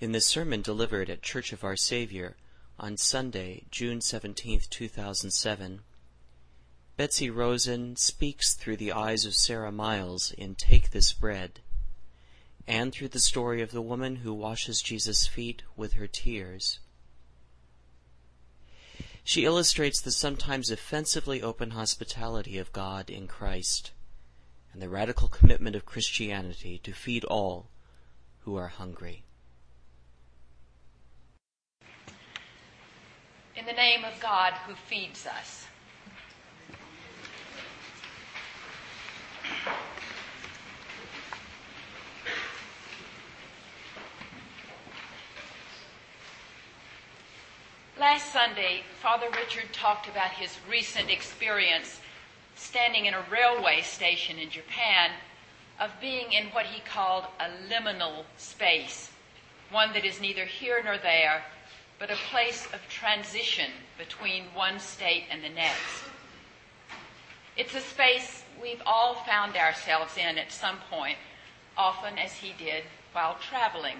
In the sermon delivered at Church of Our Savior on Sunday, June 17, 2007, Betsy Rosen speaks through the eyes of Sara Miles in Take This Bread, and through the story of the woman who washes Jesus' feet with her tears. She illustrates the sometimes offensively open hospitality of God in Christ and the radical commitment of Christianity to feed all who are hungry. In the name of God who feeds us. Last Sunday, Father Richard talked about his recent experience standing in a railway station in Japan of being in what he called a liminal space, one that is neither here nor there, but a place of transition between one state and the next. It's a space we've all found ourselves in at some point, often as he did while traveling.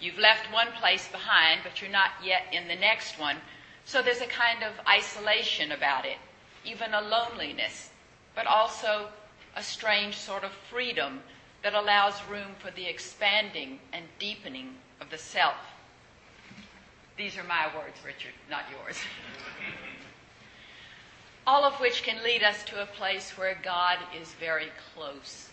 You've left one place behind, but you're not yet in the next one, so there's a kind of isolation about it, even a loneliness, but also a strange sort of freedom that allows room for the expanding and deepening of the self. These are my words, Richard, not yours. All of which can lead us to a place where God is very close.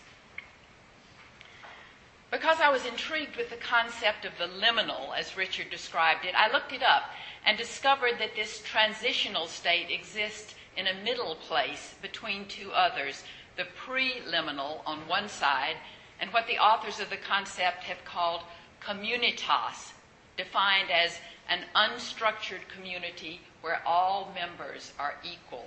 Because I was intrigued with the concept of the liminal, as Richard described it, I looked it up and discovered that this transitional state exists in a middle place between two others, the preliminal on one side, and what the authors of the concept have called communitas, defined as an unstructured community where all members are equal.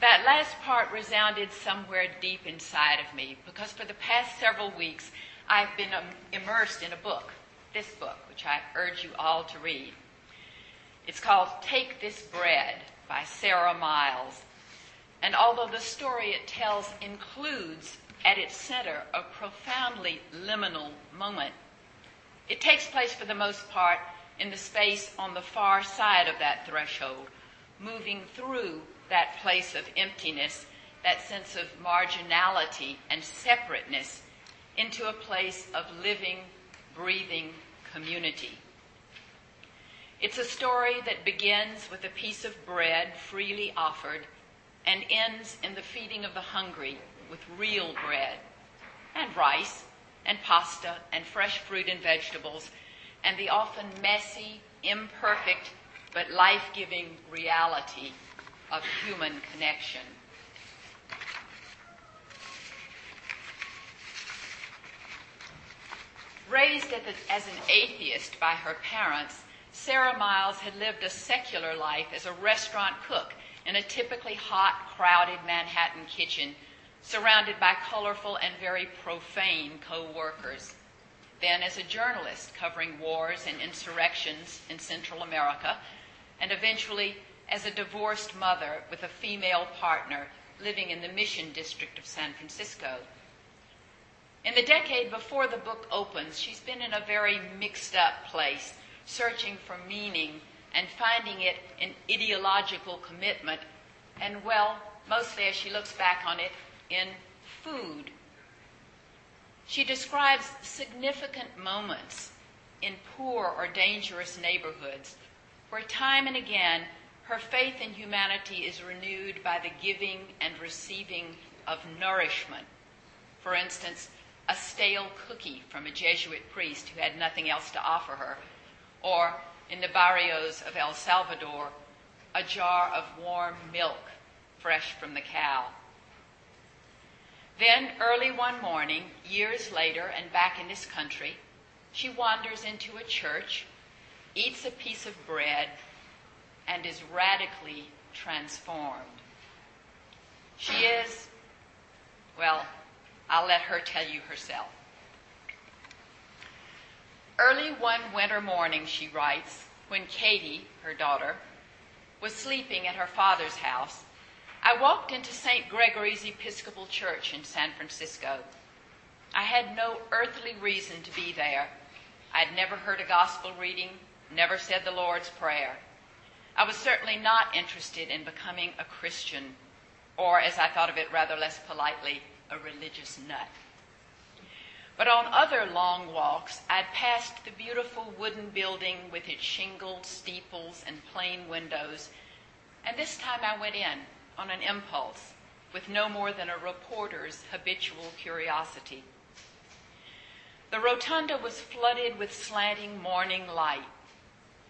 That last part resounded somewhere deep inside of me because for the past several weeks I've been um, immersed in a book, this book, which I urge you all to read. It's called Take This Bread by Sara Miles. And although the story it tells includes at its center a profoundly liminal moment, it takes place for the most part in the space on the far side of that threshold, moving through that place of emptiness, that sense of marginality and separateness, into a place of living, breathing community. It's a story that begins with a piece of bread freely offered and ends in the feeding of the hungry with real bread and rice and pasta and fresh fruit and vegetables and the often messy, imperfect, but life-giving reality of human connection. Raised as an atheist by her parents, Sara Miles had lived a secular life as a restaurant cook in a typically hot, crowded Manhattan kitchen, surrounded by colorful and very profane co-workers. Then as a journalist covering wars and insurrections in Central America, and eventually as a divorced mother with a female partner living in the Mission District of San Francisco. In the decade before the book opens, she's been in a very mixed up place, searching for meaning and finding it in ideological commitment, and well, mostly as she looks back on it, in food. She describes significant moments in poor or dangerous neighborhoods where time and again her faith in humanity is renewed by the giving and receiving of nourishment. For instance, a stale cookie from a Jesuit priest who had nothing else to offer her, or in the barrios of El Salvador, a jar of warm milk fresh from the cow. Then, early one morning, years later, and back in this country, she wanders into a church, eats a piece of bread, and is radically transformed. She is, well, I'll let her tell you herself. Early one winter morning, she writes, when Katie, her daughter, was sleeping at her father's house, I walked into St. Gregory's Episcopal Church in San Francisco. I had no earthly reason to be there. I'd never heard a gospel reading, never said the Lord's Prayer. I was certainly not interested in becoming a Christian, or as I thought of it rather less politely, a religious nut. But on other long walks, I'd passed the beautiful wooden building with its shingled steeples and plain windows, and this time I went in on an impulse with no more than a reporter's habitual curiosity. The rotunda was flooded with slanting morning light.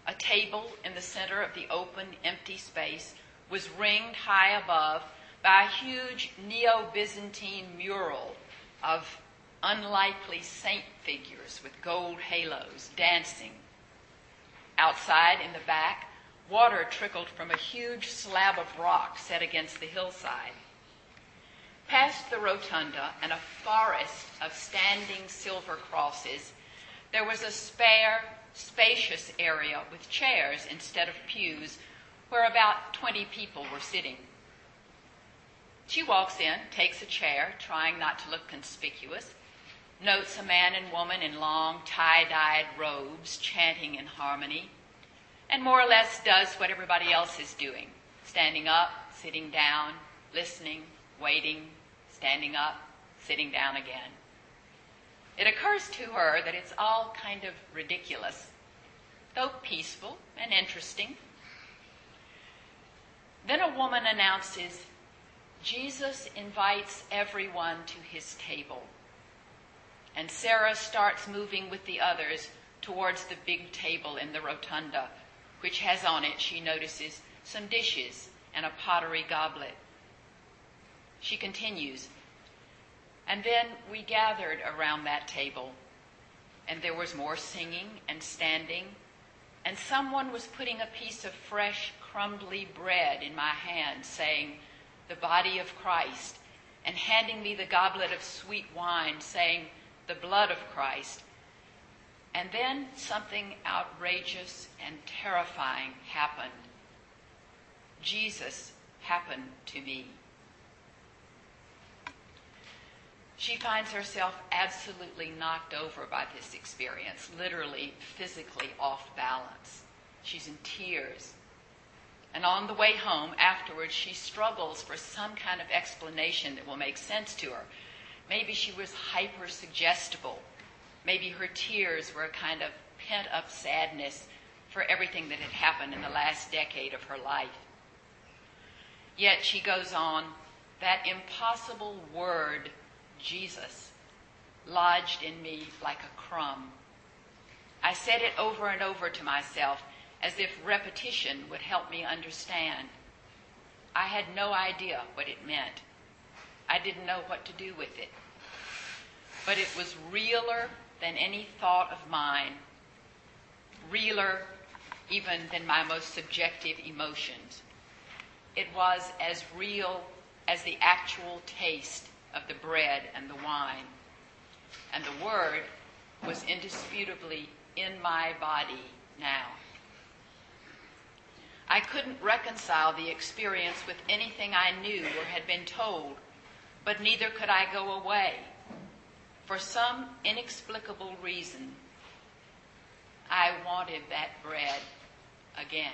A table in the center of the open, empty space was ringed high above by a huge Neo Byzantine mural of unlikely saint figures with gold halos dancing. Outside in the back, water trickled from a huge slab of rock set against the hillside. Past the rotunda and a forest of standing silver crosses, there was a spare, spacious area with chairs instead of pews where about 20 people were sitting. She walks in, takes a chair, trying not to look conspicuous, notes a man and woman in long tie-dyed robes chanting in harmony, and more or less does what everybody else is doing, standing up, sitting down, listening, waiting, standing up, sitting down again. It occurs to her that it's all kind of ridiculous, though peaceful and interesting. Then a woman announces, Jesus invites everyone to his table. And Sara starts moving with the others towards the big table in the rotunda, which has on it, she notices, some dishes and a pottery goblet. She continues, and then we gathered around that table, and there was more singing and standing, and someone was putting a piece of fresh, crumbly bread in my hand, saying, The body of Christ, and handing me the goblet of sweet wine, saying, the blood of Christ. And then something outrageous and terrifying happened. Jesus happened to me. She finds herself absolutely knocked over by this experience, literally, physically off balance. She's in tears. And on the way home, afterwards, she struggles for some kind of explanation that will make sense to her. Maybe she was hyper suggestible. Maybe her tears were a kind of pent up sadness for everything that had happened in the last decade of her life. Yet she goes on, that impossible word, Jesus, lodged in me like a crumb. I said it over and over to myself as if repetition would help me understand. I had no idea what it meant. I didn't know what to do with it. But it was realer than any thought of mine, realer even than my most subjective emotions. It was as real as the actual taste of the bread and the wine. And the word was indisputably in my body now. I couldn't reconcile the experience with anything I knew or had been told but neither could I go away. For some inexplicable reason, I wanted that bread again.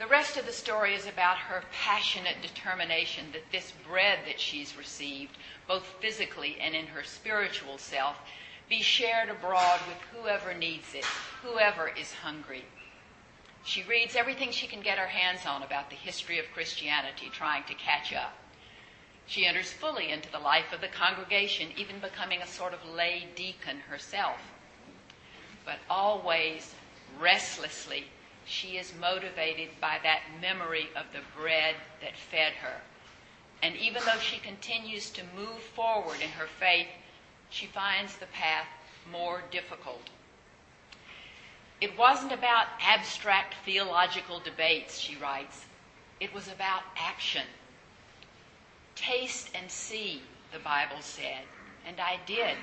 The rest of the story is about her passionate determination that this bread that she's received, both physically and in her spiritual self, be shared abroad with whoever needs it, whoever is hungry. She reads everything she can get her hands on about the history of Christianity, trying to catch up. She enters fully into the life of the congregation, even becoming a sort of lay deacon herself. But always, restlessly, she is motivated by that memory of the bread that fed her. And even though she continues to move forward in her faith, she finds the path more difficult. It wasn't about abstract theological debates, she writes. It was about action. Taste and see, the Bible said, and I did.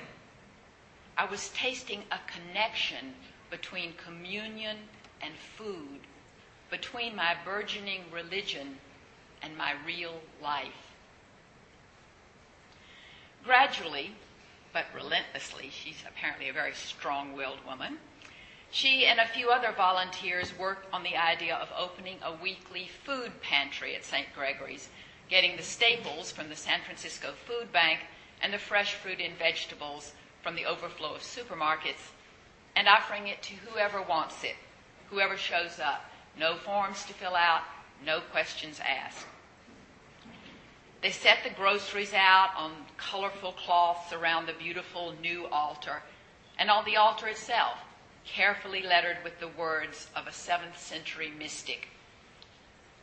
I was tasting a connection between communion and food, between my burgeoning religion and my real life. Gradually, but relentlessly, she's apparently a very strong willed woman. She and a few other volunteers worked on the idea of opening a weekly food pantry at St. Gregory's, getting the staples from the San Francisco Food Bank and the fresh fruit and vegetables from the overflow of supermarkets and offering it to whoever wants it, whoever shows up. No forms to fill out, no questions asked. They set the groceries out on colorful cloths around the beautiful new altar and on the altar itself, carefully lettered with the words of a seventh century mystic.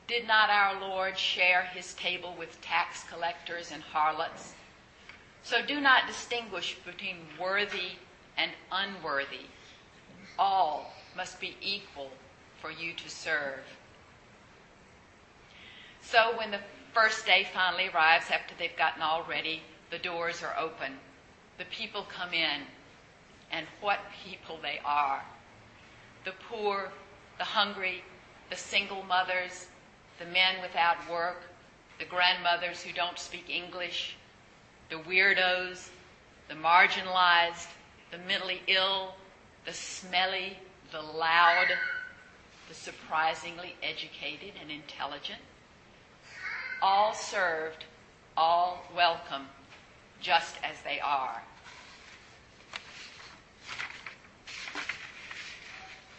Did not our Lord share his table with tax collectors and harlots? So do not distinguish between worthy and unworthy. All must be equal for you to serve. So when the first day finally arrives after they've gotten all ready, the doors are open. The people come in, and what people they are. The poor, the hungry, the single mothers, the men without work, the grandmothers who don't speak English, the weirdos, the marginalized, the mentally ill, the smelly, the loud, the surprisingly educated and intelligent all served, all welcome, just as they are.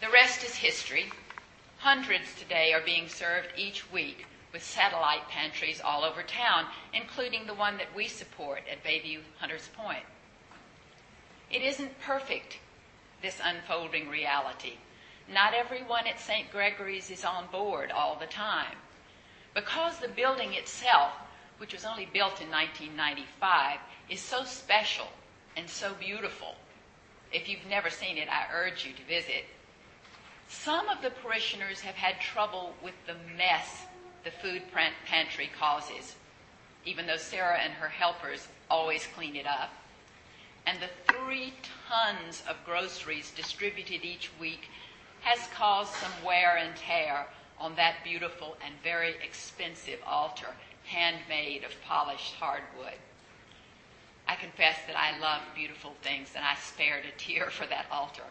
The rest is history. Hundreds today are being served each week with satellite pantries all over town, including the one that we support at Bayview Hunters Point. It isn't perfect, this unfolding reality. Not everyone at St. Gregory's is on board all the time. Because the building itself, which was only built in 1995, is so special and so beautiful, if you've never seen it, I urge you to visit. Some of the parishioners have had trouble with the mess the food pantry causes, even though Sara and her helpers always clean it up. And the three tons of groceries distributed each week has caused some wear and tear on that beautiful and very expensive altar, handmade of polished hardwood. I confess that I love beautiful things and I spared a tear for that altar.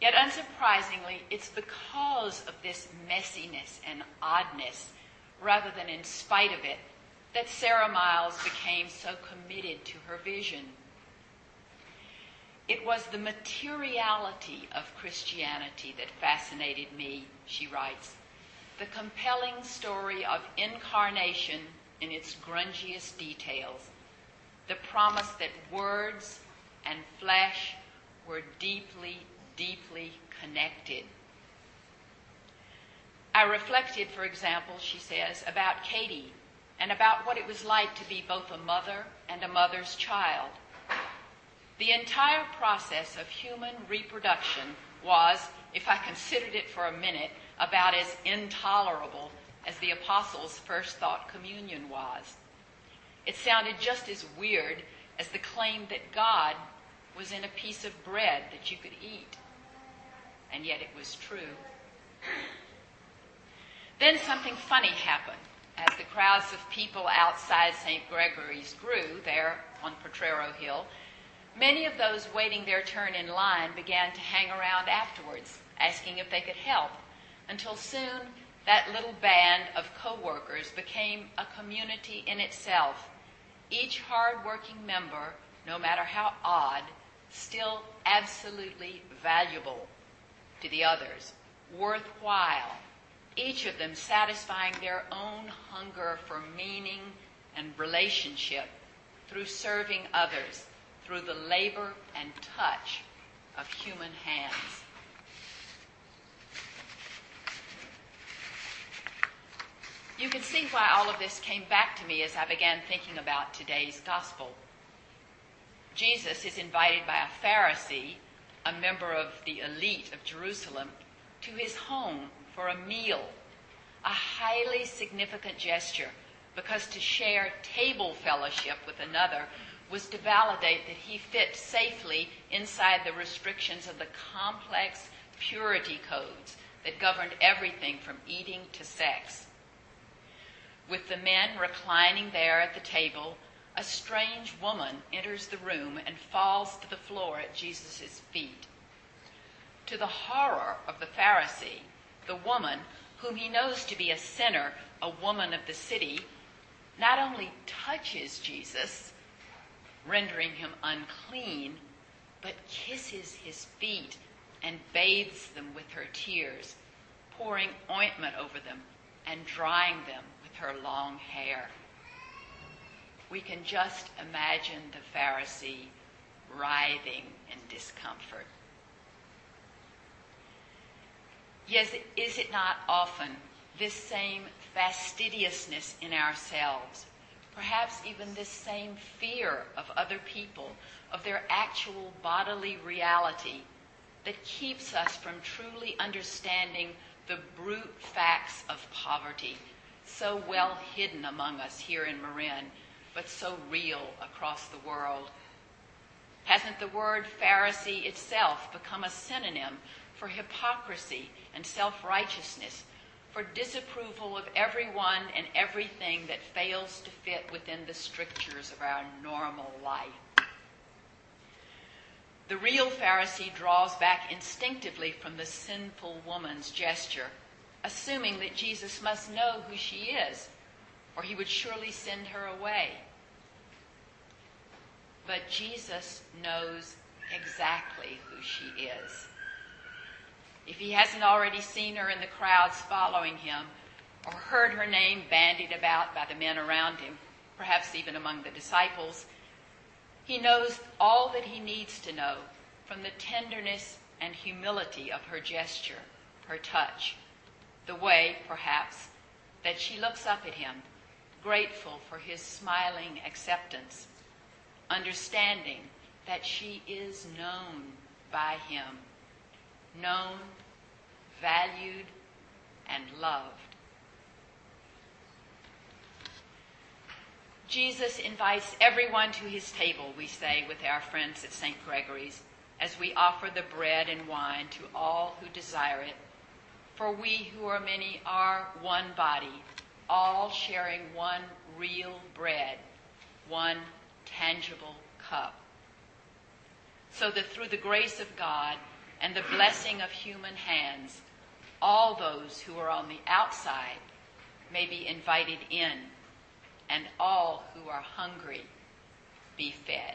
Yet unsurprisingly, it's because of this messiness and oddness, rather than in spite of it, that Sara Miles became so committed to her vision. It was the materiality of Christianity that fascinated me, she writes. The compelling story of incarnation in its grungiest details. The promise that words and flesh were deeply, deeply connected. I reflected, for example, she says, about Katie and about what it was like to be both a mother and a mother's child. The entire process of human reproduction was, if I considered it for a minute, about as intolerable as the apostles' first thought communion was. It sounded just as weird as the claim that God was in a piece of bread that you could eat. And yet it was true. Then something funny happened as the crowds of people outside St. Gregory's grew there on Potrero Hill Many of those waiting their turn in line began to hang around afterwards, asking if they could help, until soon that little band of co-workers became a community in itself. Each hard-working member, no matter how odd, still absolutely valuable to the others, worthwhile, each of them satisfying their own hunger for meaning and relationship through serving others through the labor and touch of human hands. You can see why all of this came back to me as I began thinking about today's gospel. Jesus is invited by a Pharisee, a member of the elite of Jerusalem, to his home for a meal, a highly significant gesture because to share table fellowship with another was to validate that he fit safely inside the restrictions of the complex purity codes that governed everything from eating to sex. With the men reclining there at the table, a strange woman enters the room and falls to the floor at Jesus' feet. To the horror of the Pharisee, the woman, whom he knows to be a sinner, a woman of the city, not only touches Jesus, rendering him unclean, but kisses his feet and bathes them with her tears, pouring ointment over them and drying them with her long hair. We can just imagine the Pharisee writhing in discomfort. Yes, is it not often this same fastidiousness in ourselves, perhaps even this same fear of other people, of their actual bodily reality, that keeps us from truly understanding the brute facts of poverty so well hidden among us here in Marin, but so real across the world? Hasn't the word Pharisee itself become a synonym for hypocrisy and self righteousness, for disapproval of everyone and everything that fails to fit within the strictures of our normal life? The real Pharisee draws back instinctively from the sinful woman's gesture assuming that Jesus must know who she is, or he would surely send her away. But Jesus knows exactly who she is. If he hasn't already seen her in the crowds following him, or heard her name bandied about by the men around him, perhaps even among the disciples, he knows all that he needs to know from the tenderness and humility of her gesture, her touch, the way, perhaps, that she looks up at him, grateful for his smiling acceptance, understanding that she is known by him, known, valued, and loved. Jesus invites everyone to his table, we say with our friends at St. Gregory's, as we offer the bread and wine to all who desire it for we who are many are one body, all sharing one real bread, one tangible cup. So that through the grace of God and the blessing of human hands, all those who are on the outside may be invited in, and all who are hungry be fed.